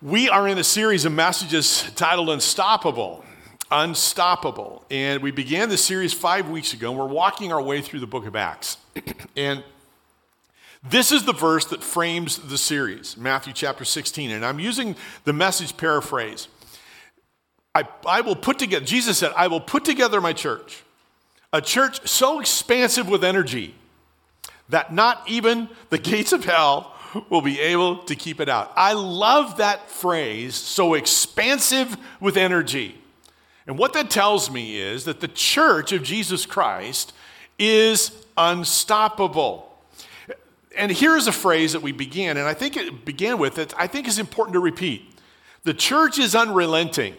We are in a series of messages titled Unstoppable. Unstoppable. And we began the series five weeks ago, and we're walking our way through the book of Acts. and this is the verse that frames the series, Matthew chapter 16. And I'm using the message paraphrase. I, I will put together, Jesus said, I will put together my church, a church so expansive with energy that not even the gates of hell will be able to keep it out. I love that phrase, so expansive with energy. And what that tells me is that the church of Jesus Christ is unstoppable. And here's a phrase that we began, and I think it began with it, I think is important to repeat. The church is unrelenting.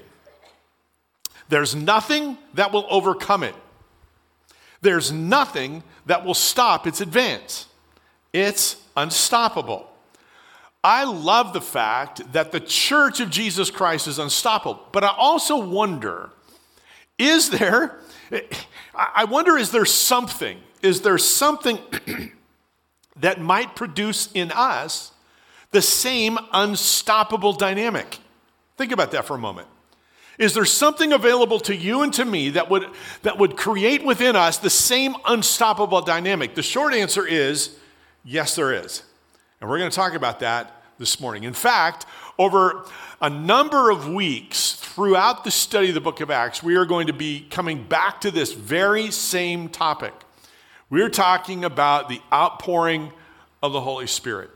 There's nothing that will overcome it. There's nothing that will stop its advance. It's unstoppable. I love the fact that the church of Jesus Christ is unstoppable, but I also wonder is there, I wonder, is there something, is there something that might produce in us the same unstoppable dynamic? Think about that for a moment. Is there something available to you and to me that would, that would create within us the same unstoppable dynamic? The short answer is yes, there is. And we're going to talk about that this morning. In fact, over a number of weeks throughout the study of the book of Acts, we are going to be coming back to this very same topic. We're talking about the outpouring of the Holy Spirit.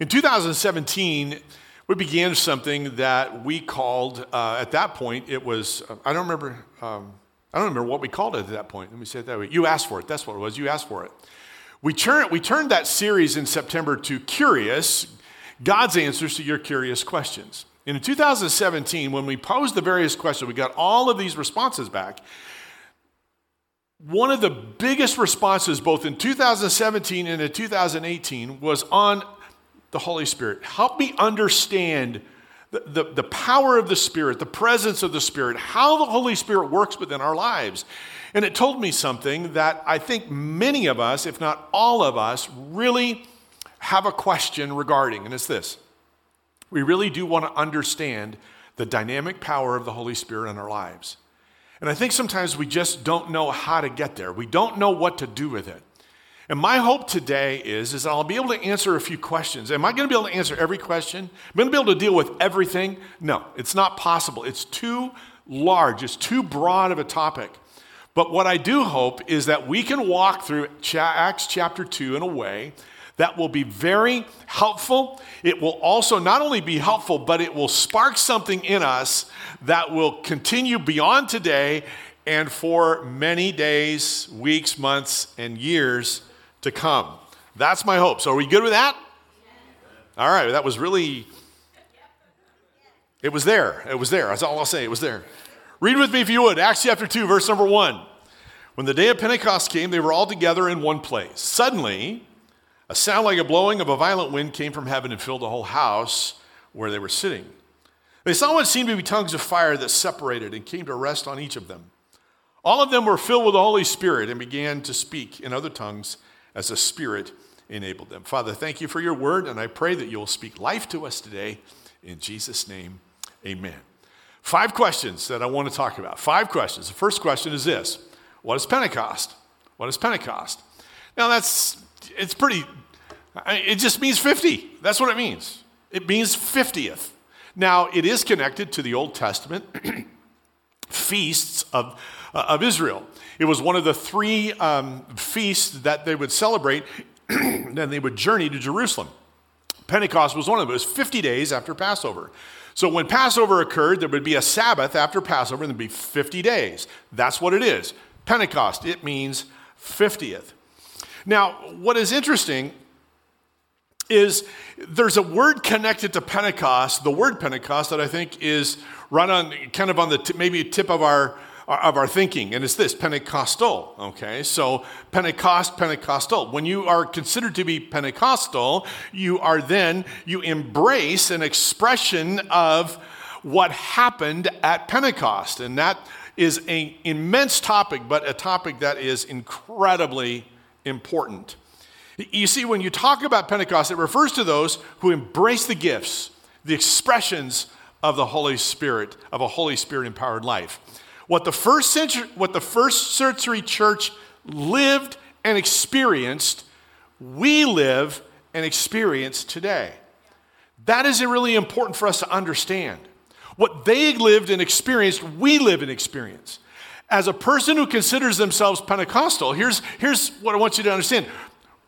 In 2017, we began something that we called, uh, at that point, it was, uh, I don't remember. Um, I don't remember what we called it at that point. Let me say it that way. You asked for it. That's what it was. You asked for it. We, turn, we turned that series in September to Curious God's answers to your curious questions. in 2017, when we posed the various questions, we got all of these responses back. One of the biggest responses, both in 2017 and in 2018, was on the Holy Spirit. Help me understand the, the, the, power of the Spirit, the presence of the Spirit, how the Holy Spirit works within our lives. And it told me something that I think many of us, if not all of us, really have a question regarding, and it's this. We really do want to understand the dynamic power of the Holy Spirit in our lives. And I think sometimes we just don't know how to get there. We don't know what to do with it. And my hope today is, is I'll be able to answer a few questions. Am I going to be able to answer every question? Am I going to be able to deal with everything? No, it's not possible. It's too large, it's too broad of a topic. But what I do hope is that we can walk through Acts chapter 2 in a way that will be very helpful. It will also not only be helpful, but it will spark something in us that will continue beyond today and for many days, weeks, months, and years to come. That's my hope. So, are we good with that? All right, that was really, it was there. It was there. That's all I'll say. It was there. Read with me if you would. Acts chapter 2, verse number 1. When the day of Pentecost came, they were all together in one place. Suddenly, a sound like a blowing of a violent wind came from heaven and filled the whole house where they were sitting. They saw what seemed to be tongues of fire that separated and came to rest on each of them. All of them were filled with the Holy Spirit and began to speak in other tongues as the Spirit enabled them. Father, thank you for your word, and I pray that you'll speak life to us today. In Jesus' name, amen. Five questions that I want to talk about. Five questions. The first question is this What is Pentecost? What is Pentecost? Now, that's it's pretty, it just means 50. That's what it means. It means 50th. Now, it is connected to the Old Testament feasts of, uh, of Israel. It was one of the three um, feasts that they would celebrate, and they would journey to Jerusalem. Pentecost was one of them. It was 50 days after Passover. So when Passover occurred, there would be a Sabbath after Passover, and there'd be 50 days. That's what it is. Pentecost, it means 50th. Now, what is interesting is there's a word connected to Pentecost, the word Pentecost, that I think is right on kind of on the t- maybe tip of our of our thinking, and it's this Pentecostal. Okay, so Pentecost, Pentecostal. When you are considered to be Pentecostal, you are then you embrace an expression of what happened at Pentecost, and that is an immense topic, but a topic that is incredibly important. You see, when you talk about Pentecost, it refers to those who embrace the gifts, the expressions of the Holy Spirit, of a Holy Spirit empowered life. What the first century, what the first century church lived and experienced, we live and experience today. That is really important for us to understand. What they lived and experienced, we live and experience. As a person who considers themselves Pentecostal, here's, here's what I want you to understand.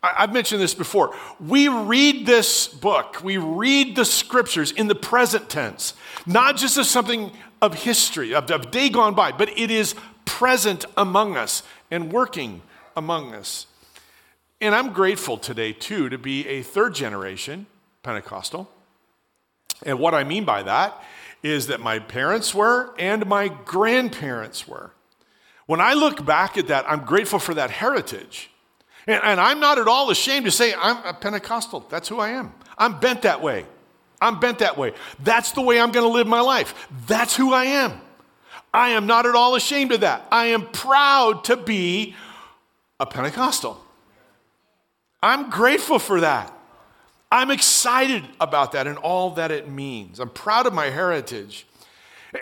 I've mentioned this before. We read this book, we read the scriptures in the present tense, not just as something of history, of, of day gone by, but it is present among us and working among us. And I'm grateful today, too, to be a third generation Pentecostal. And what I mean by that is that my parents were and my grandparents were. When I look back at that, I'm grateful for that heritage. And, and, I'm not at all ashamed to say I'm a Pentecostal. That's who I am. I'm bent that way. I'm bent that way. That's the way I'm going to live my life. That's who I am. I am not at all ashamed of that. I am proud to be a Pentecostal. I'm grateful for that. I'm excited about that and all that it means. I'm proud of my heritage.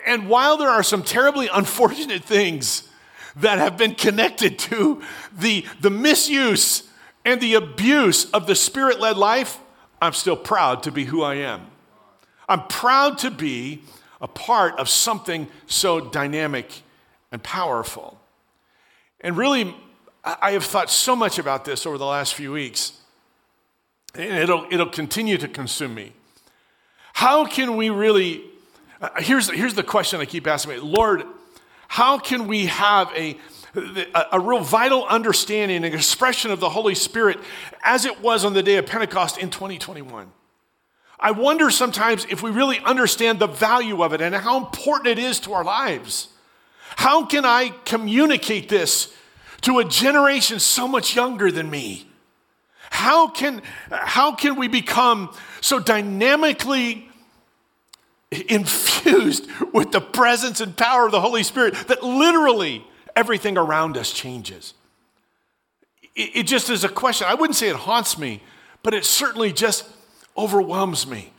And while there are some terribly unfortunate things that have been connected to the, the misuse and the abuse of the spirit led life, I'm still proud to be who I am. I'm proud to be a part of something so dynamic and powerful. And really, I have thought so much about this over the last few weeks. And it'll, it'll continue to consume me. How can we really, uh, here's, here's the question I keep asking me Lord, how can we have a, a, a real vital understanding and expression of the Holy Spirit as it was on the day of Pentecost in 2021? I wonder sometimes if we really understand the value of it and how important it is to our lives. How can I communicate this to a generation so much younger than me? How can, how can we become so dynamically infused with the presence and power of the Holy Spirit that literally everything around us changes? It, it just is a question. I wouldn't say it haunts me, but it certainly just overwhelms me.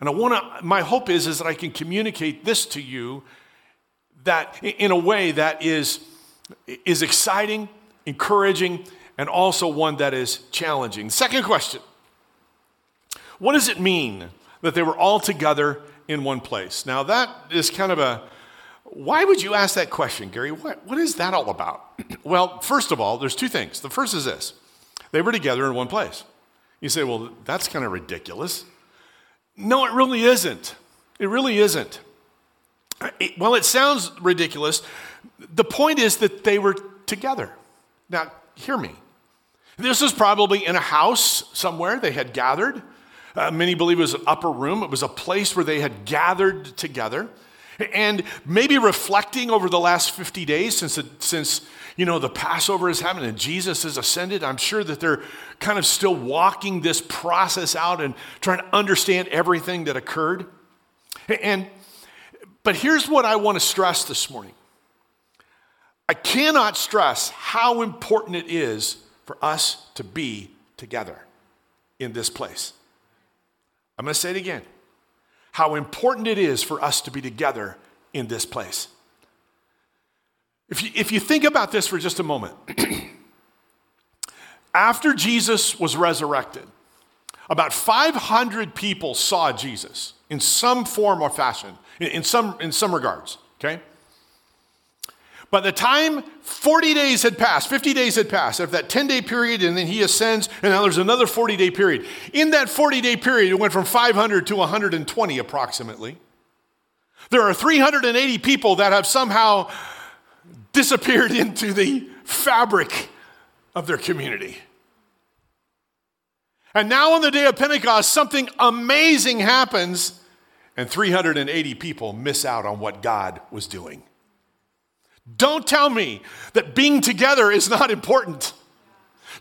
And I want to, my hope is, is that I can communicate this to you that in a way that is, is exciting, encouraging, and also one that is challenging. Second question What does it mean that they were all together in one place? Now, that is kind of a why would you ask that question, Gary? What, what is that all about? well, first of all, there's two things. The first is this they were together in one place. You say, well, that's kind of ridiculous. No, it really isn't. It really isn't. It, well, it sounds ridiculous. The point is that they were together. Now, hear me. This was probably in a house somewhere they had gathered. Uh, many believe it was an upper room. It was a place where they had gathered together. And maybe reflecting over the last 50 days since, since you know, the Passover has happened and Jesus has ascended, I'm sure that they're kind of still walking this process out and trying to understand everything that occurred. And, but here's what I want to stress this morning. I cannot stress how important it is for us to be together in this place. I'm going to say it again. How important it is for us to be together in this place. If you, if you think about this for just a moment, after Jesus was resurrected, about 500 people saw Jesus in some form or fashion, in, some, in some regards, okay? By the time 40 days had passed, 50 days had passed, after that 10 day period, and then he ascends, and now there's another 40 day period. In that 40 day period, it went from 500 to 120 approximately. There are 380 people that have somehow disappeared into the fabric of their community. And now on the day of Pentecost, something amazing happens, and 380 people miss out on what God was doing. Don't tell me that being together is not important.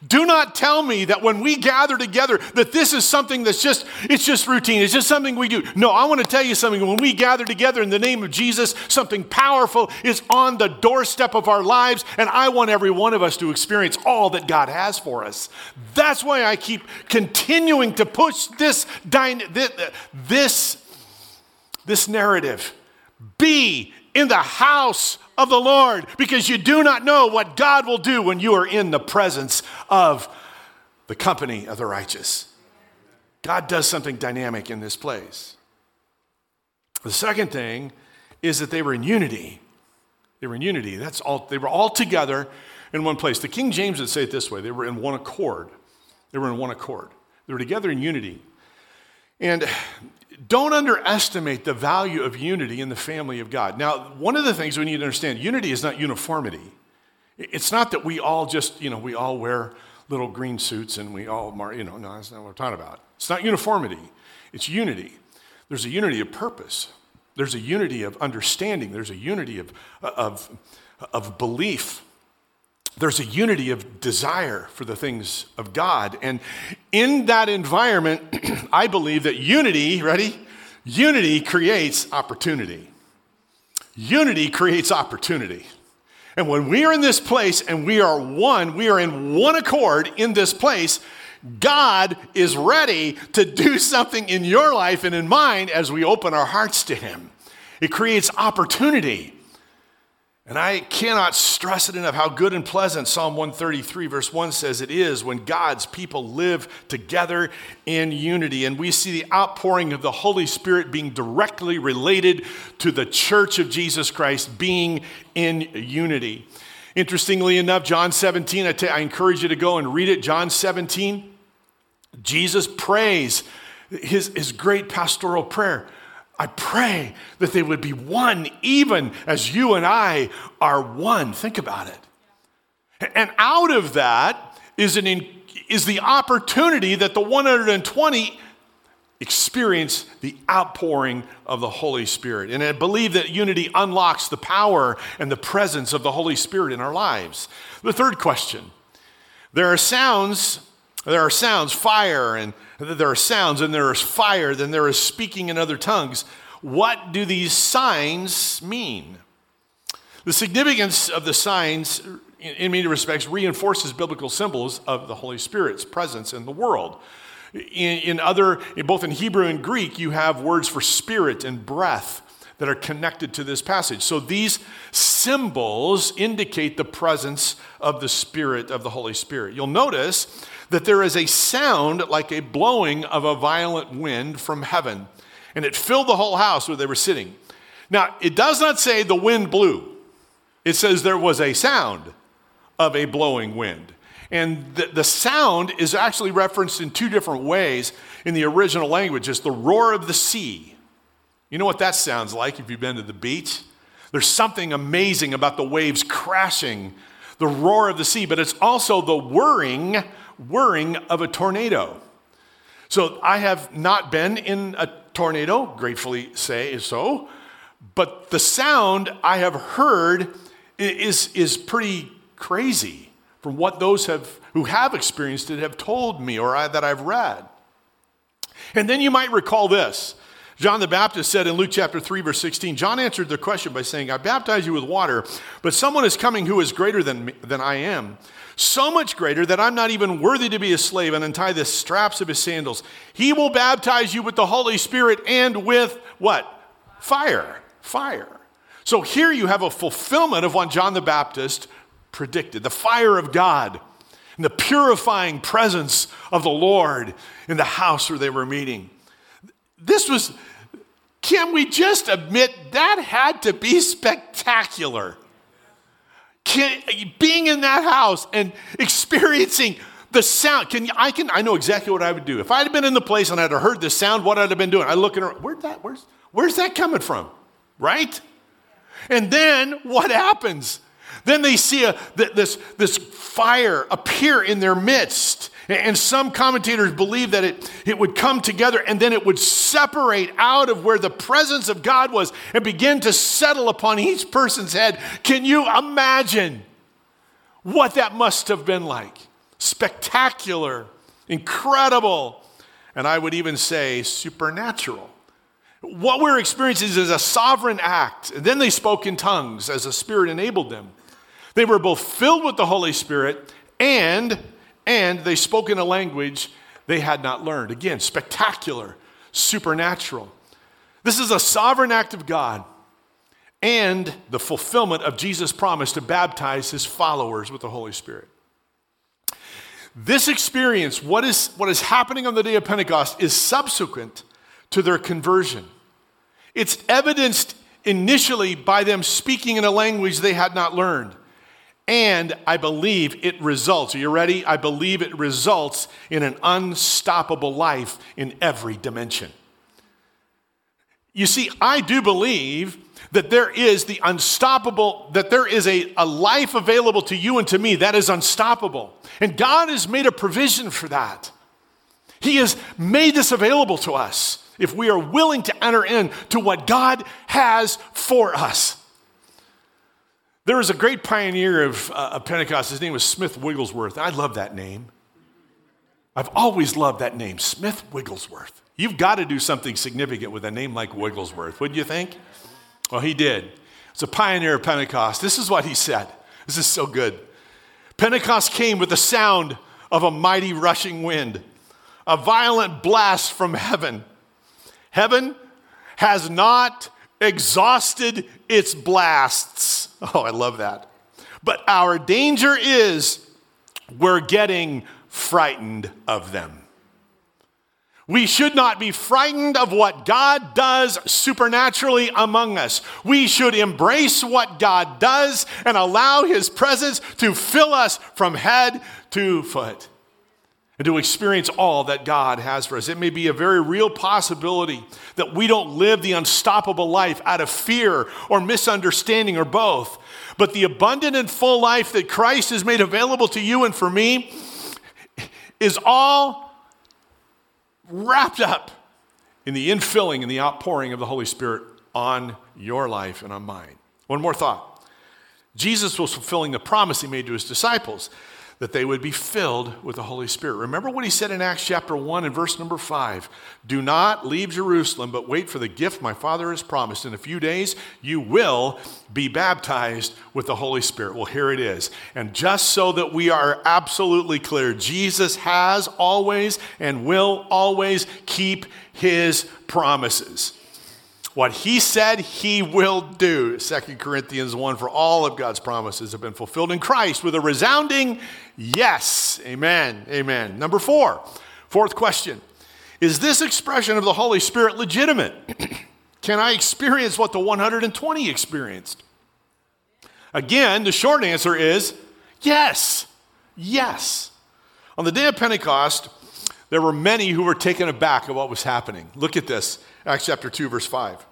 Do not tell me that when we gather together that this is something that's just it's just routine. It's just something we do. No, I want to tell you something. When we gather together in the name of Jesus, something powerful is on the doorstep of our lives and I want every one of us to experience all that God has for us. That's why I keep continuing to push this this this narrative be in the house of the Lord because you do not know what God will do when you are in the presence of the company of the righteous. God does something dynamic in this place. The second thing is that they were in unity. They were in unity. That's all. They were all together in one place. The King James would say it this way: they were in one accord. They were in one accord. They were together in unity. And don't underestimate the value of unity in the family of God. Now, one of the things we need to understand: unity is not uniformity. It's not that we all just, you know, we all wear little green suits and we all, you know, no, that's not what we're talking about. It's not uniformity. It's unity. There's a unity of purpose. There's a unity of understanding. There's a unity of, of, of belief. There's a unity of desire for the things of God. And in that environment, I believe that unity, ready? Unity creates opportunity. Unity creates opportunity. And when we are in this place and we are one, we are in one accord in this place, God is ready to do something in your life and in mine as we open our hearts to Him. It creates opportunity. And I cannot stress it enough how good and pleasant Psalm 133, verse 1 says it is when God's people live together in unity. And we see the outpouring of the Holy Spirit being directly related to the church of Jesus Christ being in unity. Interestingly enough, John 17, I, t- I encourage you to go and read it. John 17, Jesus prays his, his great pastoral prayer. I pray that they would be one, even as you and I are one. Think about it. And out of that is, an, is the opportunity that the 120 experience the outpouring of the Holy Spirit. And I believe that unity unlocks the power and the presence of the Holy Spirit in our lives. The third question there are sounds there are sounds, fire, and there are sounds, and there is fire, then there is speaking in other tongues. What do these signs mean? The significance of the signs, in many respects, reinforces biblical symbols of the Holy Spirit's presence in the world. In, in other, both in Hebrew and Greek, you have words for spirit and breath that are connected to this passage. So these symbols indicate the presence of the Spirit of the Holy Spirit. You'll notice that there is a sound like a blowing of a violent wind from heaven, and it filled the whole house where they were sitting. Now, it does not say the wind blew, it says there was a sound of a blowing wind. And the, the sound is actually referenced in two different ways in the original language. It's the roar of the sea. You know what that sounds like if you've been to the beach? There's something amazing about the waves crashing, the roar of the sea, but it's also the whirring whirring of a tornado. So I have not been in a tornado, gratefully say is so, but the sound I have heard is, is pretty crazy from what those have, who have experienced it have told me or I, that I've read. And then you might recall this. John the Baptist said in Luke chapter 3, verse 16, John answered the question by saying, I baptize you with water, but someone is coming who is greater than, me, than I am so much greater that I'm not even worthy to be a slave and untie the straps of his sandals. He will baptize you with the Holy Spirit and with what? Fire. Fire. So here you have a fulfillment of what John the Baptist predicted the fire of God and the purifying presence of the Lord in the house where they were meeting. This was, can we just admit that had to be spectacular? Can, being in that house and experiencing the sound. Can I can I know exactly what I would do if I had been in the place and I'd have heard the sound. What I'd have been doing? I look at her. Where's that? Where's where's that coming from? Right? And then what happens? Then they see a, this, this fire appear in their midst. And some commentators believe that it, it would come together and then it would separate out of where the presence of God was and begin to settle upon each person's head. Can you imagine what that must have been like? Spectacular, incredible, and I would even say supernatural. What we're experiencing is a sovereign act. And then they spoke in tongues as the Spirit enabled them. They were both filled with the Holy Spirit and and they spoke in a language they had not learned. Again, spectacular, supernatural. This is a sovereign act of God and the fulfillment of Jesus' promise to baptize his followers with the Holy Spirit. This experience, what is, what is happening on the day of Pentecost, is subsequent to their conversion. It's evidenced initially by them speaking in a language they had not learned. And I believe it results, are you ready? I believe it results in an unstoppable life in every dimension. You see, I do believe that there is the unstoppable, that there is a, a life available to you and to me that is unstoppable. And God has made a provision for that. He has made this available to us if we are willing to enter into what God has for us. There was a great pioneer of, uh, of Pentecost. His name was Smith Wigglesworth. I love that name. I've always loved that name, Smith Wigglesworth. You've got to do something significant with a name like Wigglesworth, wouldn't you think? Well, he did. It's a pioneer of Pentecost. This is what he said. This is so good. Pentecost came with the sound of a mighty rushing wind, a violent blast from heaven. Heaven has not exhausted its blasts. Oh, I love that. But our danger is we're getting frightened of them. We should not be frightened of what God does supernaturally among us. We should embrace what God does and allow His presence to fill us from head to foot and to experience all that God has for us. It may be a very real possibility that we don't live the unstoppable life out of fear or misunderstanding or both. But the abundant and full life that Christ has made available to you and for me is all wrapped up in the infilling and the outpouring of the Holy Spirit on your life and on mine. One more thought Jesus was fulfilling the promise he made to his disciples that they would be filled with the Holy Spirit. Remember what he said in Acts chapter 1 and verse number 5 Do not leave Jerusalem, but wait for the gift my Father has promised. In a few days, you will be baptized with the Holy Spirit. Well, here it is. And just so that we are absolutely clear, Jesus has always and will always keep his promises. What he said he will do. 2 Corinthians 1 For all of God's promises have been fulfilled in Christ with a resounding yes. Amen. Amen. Number four, fourth question Is this expression of the Holy Spirit legitimate? Can I experience what the 120 experienced? Again, the short answer is yes. Yes. On the day of Pentecost, there were many who were taken aback at what was happening. Look at this. Acts chapter 2, verse 5.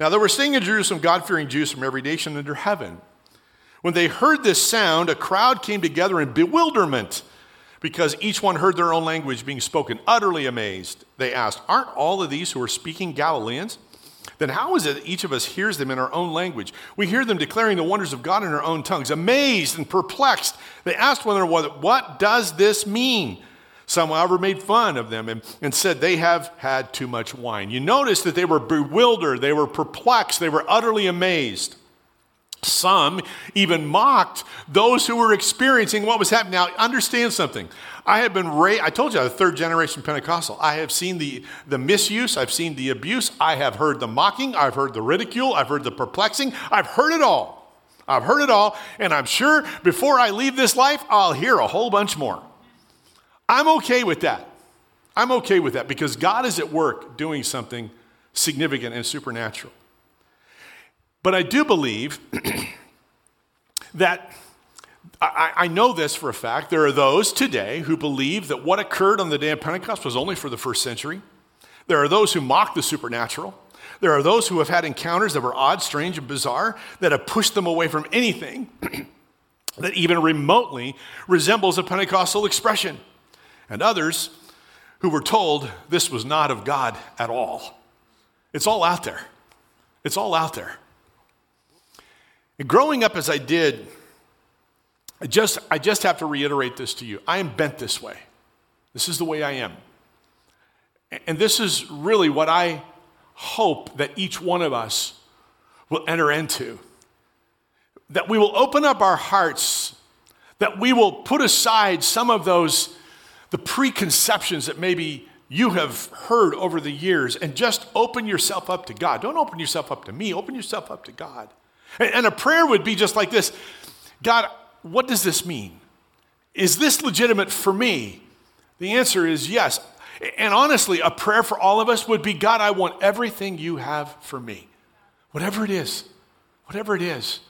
Now there were staying in Jerusalem God fearing Jews from every nation under heaven. When they heard this sound, a crowd came together in bewilderment because each one heard their own language being spoken, utterly amazed. They asked, Aren't all of these who are speaking Galileans? Then how is it that each of us hears them in our own language? We hear them declaring the wonders of God in our own tongues. Amazed and perplexed, they asked one another, What does this mean? Some, however, made fun of them and, and said they have had too much wine. You notice that they were bewildered, they were perplexed, they were utterly amazed. Some even mocked those who were experiencing what was happening. Now, understand something. I have been raised, I told you I'm a third generation Pentecostal. I have seen the, the misuse, I've seen the abuse, I have heard the mocking, I've heard the ridicule, I've heard the perplexing, I've heard it all. I've heard it all, and I'm sure before I leave this life, I'll hear a whole bunch more. I'm okay with that. I'm okay with that because God is at work doing something significant and supernatural. But I do believe that I, I, know this for a fact. There are those today who believe that what occurred on the day of Pentecost was only for the first century. There are those who mock the supernatural. There are those who have had encounters that were odd, strange, and bizarre that have pushed them away from anything that even remotely resembles a Pentecostal expression and others who were told this was not of God at all. It's all out there. It's all out there. And growing up as I did, I just, I just have to reiterate this to you. I am bent this way. This is the way I am. And this is really what I hope that each one of us will enter into. That we will open up our hearts, that we will put aside some of those the preconceptions that maybe you have heard over the years and just open yourself up to God. Don't open yourself up to me, open yourself up to God. And a prayer would be just like this God, what does this mean? Is this legitimate for me? The answer is yes. And honestly, a prayer for all of us would be God, I want everything you have for me. Whatever it is, whatever it is.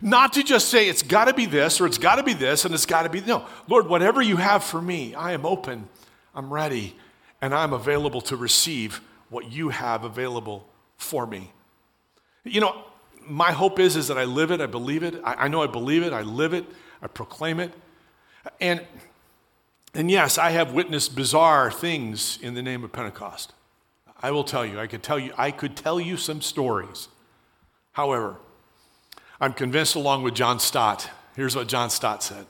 Not to just say it's got to be this or it's got to be this and it's got to be, no. Lord, whatever you have for me, I am open, I'm ready, and I'm available to receive what you have available for me. You know, my hope is, is that I live it, I believe it. I, I know I believe it, I live it, I proclaim it. And, and yes, I have witnessed bizarre things in the name of Pentecost. I will tell you, I could tell you, I could tell you some stories. However, I'm convinced along with John Stott. Here's what John Stott said.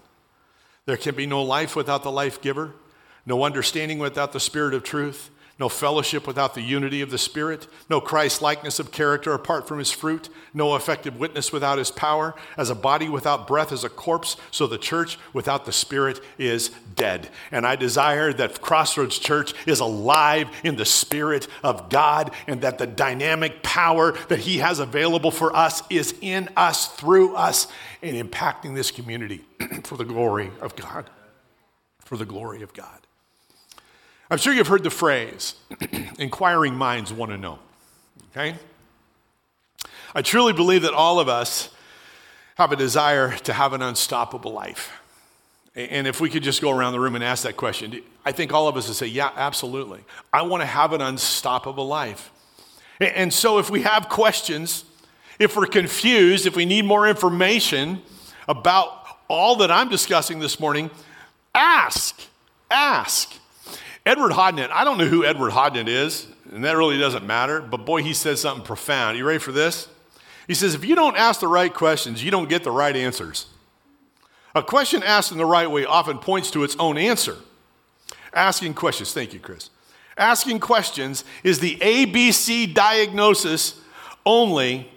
There can be no life without the life giver, no understanding without the spirit of truth, no fellowship without the unity of the Spirit, no Christ likeness of character apart from his fruit, no effective witness without his power. As a body without breath is a corpse, so the church without the Spirit is dead. And I desire that Crossroads Church is alive in the Spirit of God and that the dynamic power that he has available for us is in us, through us, and impacting this community for the glory of God. For the glory of God. I'm sure you've heard the phrase, inquiring minds want to know. Okay? I truly believe that all of us have a desire to have an unstoppable life. And if we could just go around the room and ask that question, I think all of us would say, Yeah, absolutely. I want to have an unstoppable life. And so if we have questions, if we're confused, if we need more information about all that I'm discussing this morning, ask. Ask. Edward Hodnett, I don't know who Edward Hodnett is, and that really doesn't matter, but boy, he says something profound. You ready for this? He says, if you don't ask the right questions, you don't get the right answers. A question asked in the right way often points to its own answer. Asking questions, thank you, Chris. Asking questions is the ABC diagnosis, only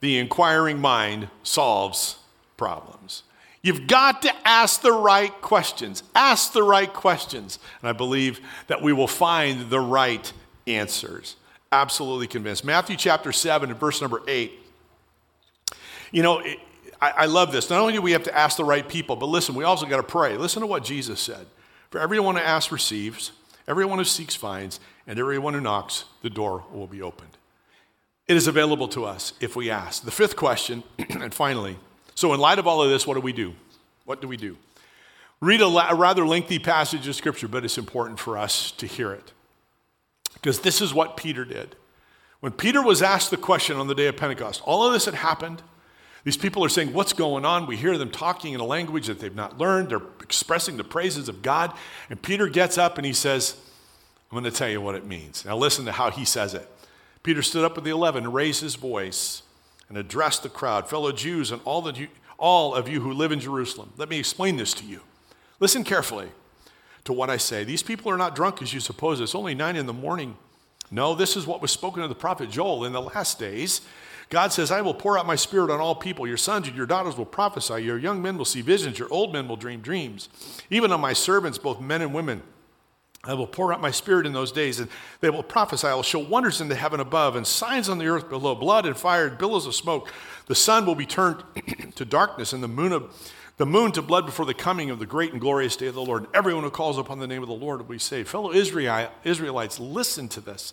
the inquiring mind solves problems. You've got to ask the right questions. Ask the right questions. And I believe that we will find the right answers. Absolutely convinced. Matthew chapter 7 and verse number 8. You know, it, I, I love this. Not only do we have to ask the right people, but listen, we also got to pray. Listen to what Jesus said. For everyone who asks receives, everyone who seeks finds, and everyone who knocks, the door will be opened. It is available to us if we ask. The fifth question, and finally, so, in light of all of this, what do we do? What do we do? Read a, la- a rather lengthy passage of Scripture, but it's important for us to hear it. Because this is what Peter did. When Peter was asked the question on the day of Pentecost, all of this had happened. These people are saying, What's going on? We hear them talking in a language that they've not learned. They're expressing the praises of God. And Peter gets up and he says, I'm going to tell you what it means. Now, listen to how he says it. Peter stood up with the eleven and raised his voice and addressed the crowd, fellow Jews, and all, you, all of you who live in Jerusalem. Let me explain this to you. Listen carefully to what I say. These people are not drunk as you suppose. It's only nine in the morning. No, this is what was spoken of the prophet Joel in the last days. God says, I will pour out my spirit on all people. Your sons and your daughters will prophesy. Your young men will see visions. Your old men will dream dreams. Even on my servants, both men and women. I will pour out my spirit in those days, and they will prophesy. I will show wonders in the heaven above and signs on the earth below blood and fire and billows of smoke. The sun will be turned to darkness, and the moon, of, the moon to blood before the coming of the great and glorious day of the Lord. And everyone who calls upon the name of the Lord will be saved. Fellow Israelites, listen to this.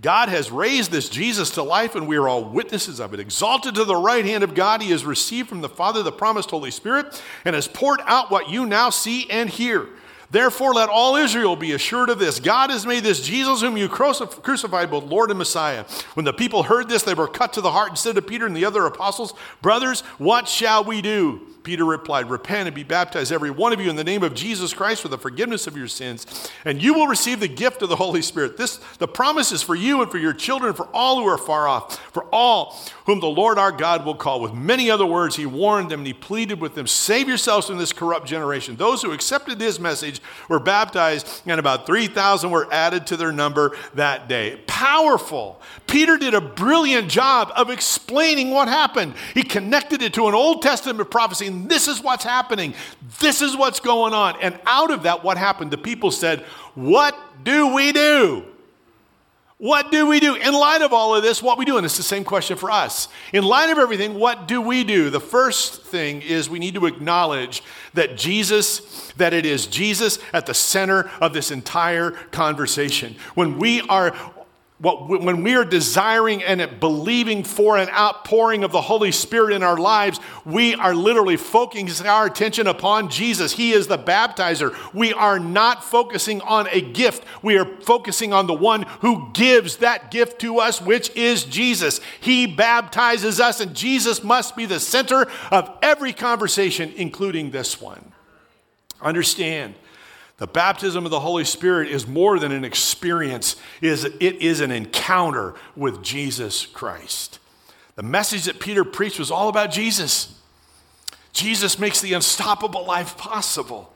God has raised this Jesus to life, and we are all witnesses of it. Exalted to the right hand of God, he has received from the Father the promised Holy Spirit and has poured out what you now see and hear. Therefore, let all Israel be assured of this God has made this Jesus, whom you crucified, both Lord and Messiah. When the people heard this, they were cut to the heart and said to Peter and the other apostles, Brothers, what shall we do? Peter replied, Repent and be baptized, every one of you, in the name of Jesus Christ for the forgiveness of your sins, and you will receive the gift of the Holy Spirit. This, the promise is for you and for your children, for all who are far off, for all whom the Lord our God will call. With many other words, he warned them and he pleaded with them, Save yourselves from this corrupt generation. Those who accepted his message were baptized, and about 3,000 were added to their number that day. Powerful. Peter did a brilliant job of explaining what happened. He connected it to an Old Testament prophecy this is what's happening. This is what's going on. And out of that, what happened? The people said, What do we do? What do we do? In light of all of this, what we do? And it's the same question for us. In light of everything, what do we do? The first thing is we need to acknowledge that Jesus, that it is Jesus at the center of this entire conversation. When we are what, when we are desiring and believing for an outpouring of the Holy Spirit in our lives, we are literally focusing our attention upon Jesus. He is the baptizer. We are not focusing on a gift. We are focusing on the one who gives that gift to us, which is Jesus. He baptizes us, and Jesus must be the center of every conversation, including this one. Understand the baptism of the Holy Spirit is more than an experience, it is, an encounter with Jesus Christ. The message that Peter preached was all about Jesus. Jesus makes the unstoppable life possible.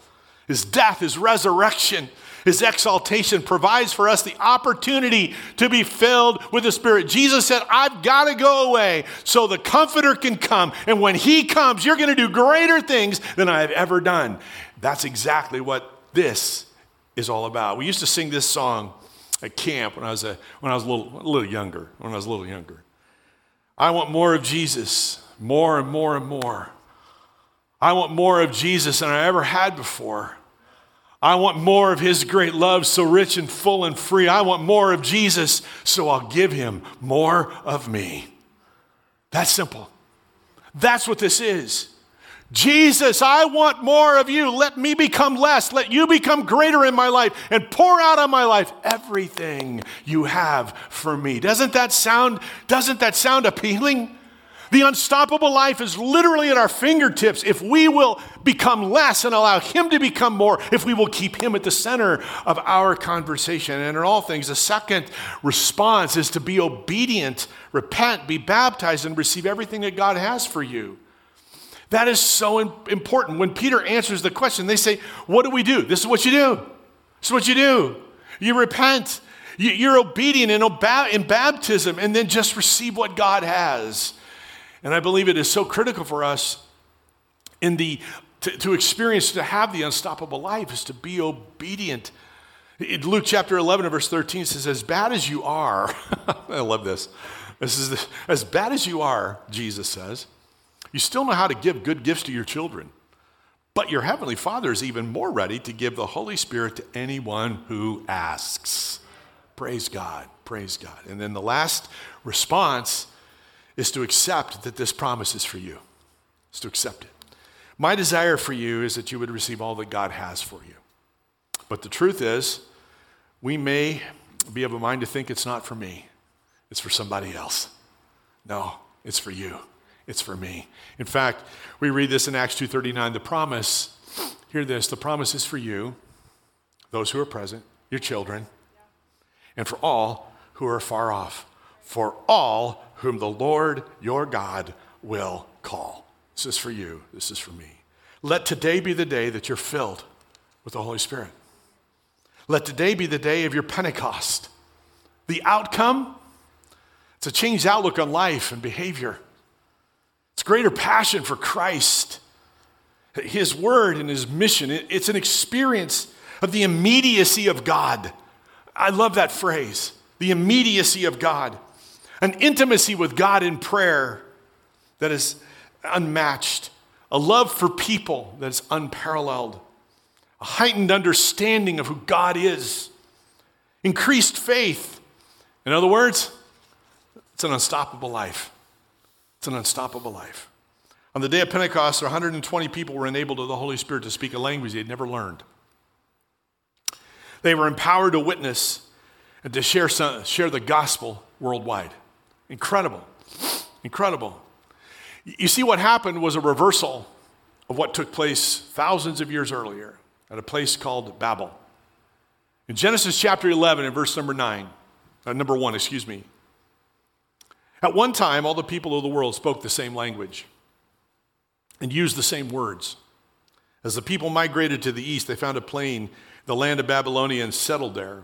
His death, his resurrection, his exaltation provides for us the opportunity to be filled with the Spirit. Jesus said, I've got to go away so the Comforter can come. And when he comes, you're going to do greater things than I have ever done. That's exactly what this is all about. We used to sing this song at camp when I was, a, when I was a, little, a little younger. When I was a little younger. I want more of Jesus, more and more and more. I want more of Jesus than I ever had before. I want more of his great love, so rich and full and free. I want more of Jesus, so I'll give him more of me. That's simple. That's what this is. Jesus, I want more of you. Let me become less. Let you become greater in my life and pour out on my life everything you have for me. Doesn't that sound doesn't that sound appealing? The unstoppable life is literally at our fingertips if we will become less and allow him to become more, if we will keep him at the center of our conversation. And in all things, the second response is to be obedient, repent, be baptized and receive everything that God has for you. That is so important. When Peter answers the question, they say, What do we do? This is what you do. This is what you do. You repent, you're obedient in, baptism, and then just receive what God has. And I believe it is so critical for us in the to, to experience, to have the unstoppable life, is to be obedient. In Luke chapter 11, verse 13 says, As bad as you are, I love this. This is the, as bad as you are, Jesus says, you still know how to give good gifts to your children. But your Heavenly Father is even more ready to give the Holy Spirit to anyone who asks. Praise God. Praise God. And then the last response is to accept that this promise is for you. Is to accept it. My desire for you is that you would receive all that God has for you. But the truth is, we may be of a mind to think it's not for me, it's for somebody else. No, it's for you. It's for me. In fact, we read this in Acts 2:39, the promise, hear this, the promise is for you, those who are present, your children, and for all who are far off, for all whom the Lord your God will call. This is for you, this is for me. Let today be the day that you're filled with the Holy Spirit. Let today be the day of your Pentecost. The outcome, it's a changed outlook on life and behavior. It's greater passion for Christ, His word and His mission. It's an experience of the immediacy of God. I love that phrase the immediacy of God, an intimacy with God in prayer that is unmatched, a love for people that is unparalleled, a heightened understanding of who God is, increased faith. In other words, it's an unstoppable life. It's an unstoppable life. On the day of Pentecost, 120 people were enabled of the Holy Spirit to speak a language they had never learned. They were empowered to witness and to share, some, share the gospel worldwide. Incredible. Incredible. You see, what happened was a reversal of what took place thousands of years earlier at a place called Babel. In Genesis chapter 11 and verse number 9, uh, number 1, excuse me. At one time, all the people of the world spoke the same language and used the same words. As the people migrated to the east, they found a plain, the land of Babylonia, and settled there.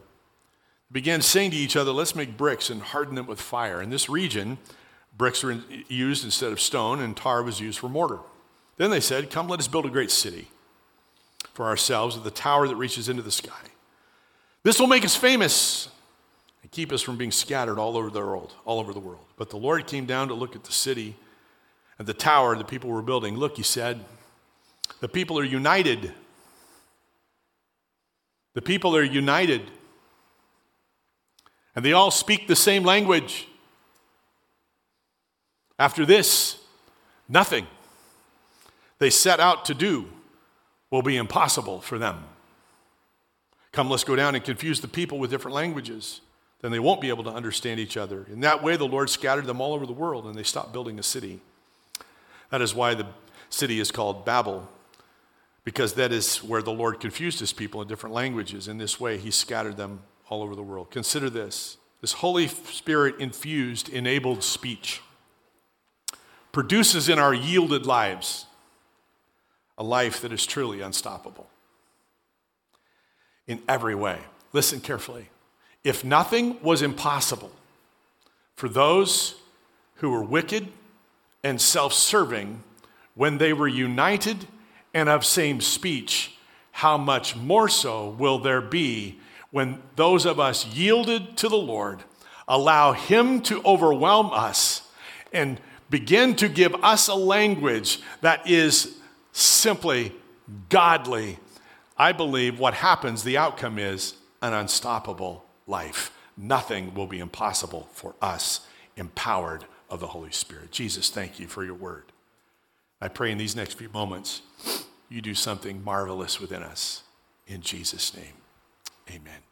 They began saying to each other, Let's make bricks and harden them with fire. In this region, bricks were used instead of stone, and tar was used for mortar. Then they said, Come, let us build a great city for ourselves with a tower that reaches into the sky. This will make us famous and keep us from being scattered all over the world, all over the world. But the Lord came down to look at the city and the tower the people were building. Look, he said, the people are united. The people are united. And they all speak the same language. After this, nothing they set out to do will be impossible for them. Come, let's go down and confuse the people with different languages. Then they won't be able to understand each other. In that way, the Lord scattered them all over the world and they stopped building a city. That is why the city is called Babel, because that is where the Lord confused his people in different languages. In this way, he scattered them all over the world. Consider this this Holy Spirit infused, enabled speech produces in our yielded lives a life that is truly unstoppable in every way. Listen carefully. If nothing was impossible for those who were wicked and self serving when they were united and of same speech, how much more so will there be when those of us yielded to the Lord allow Him to overwhelm us and begin to give us a language that is simply godly, I believe what happens, the outcome is an unstoppable life. Nothing will be impossible for us, empowered of the Holy Spirit. Jesus, thank you for your word. I pray in these next few moments, you do something marvelous within us. In Jesus' name, amen.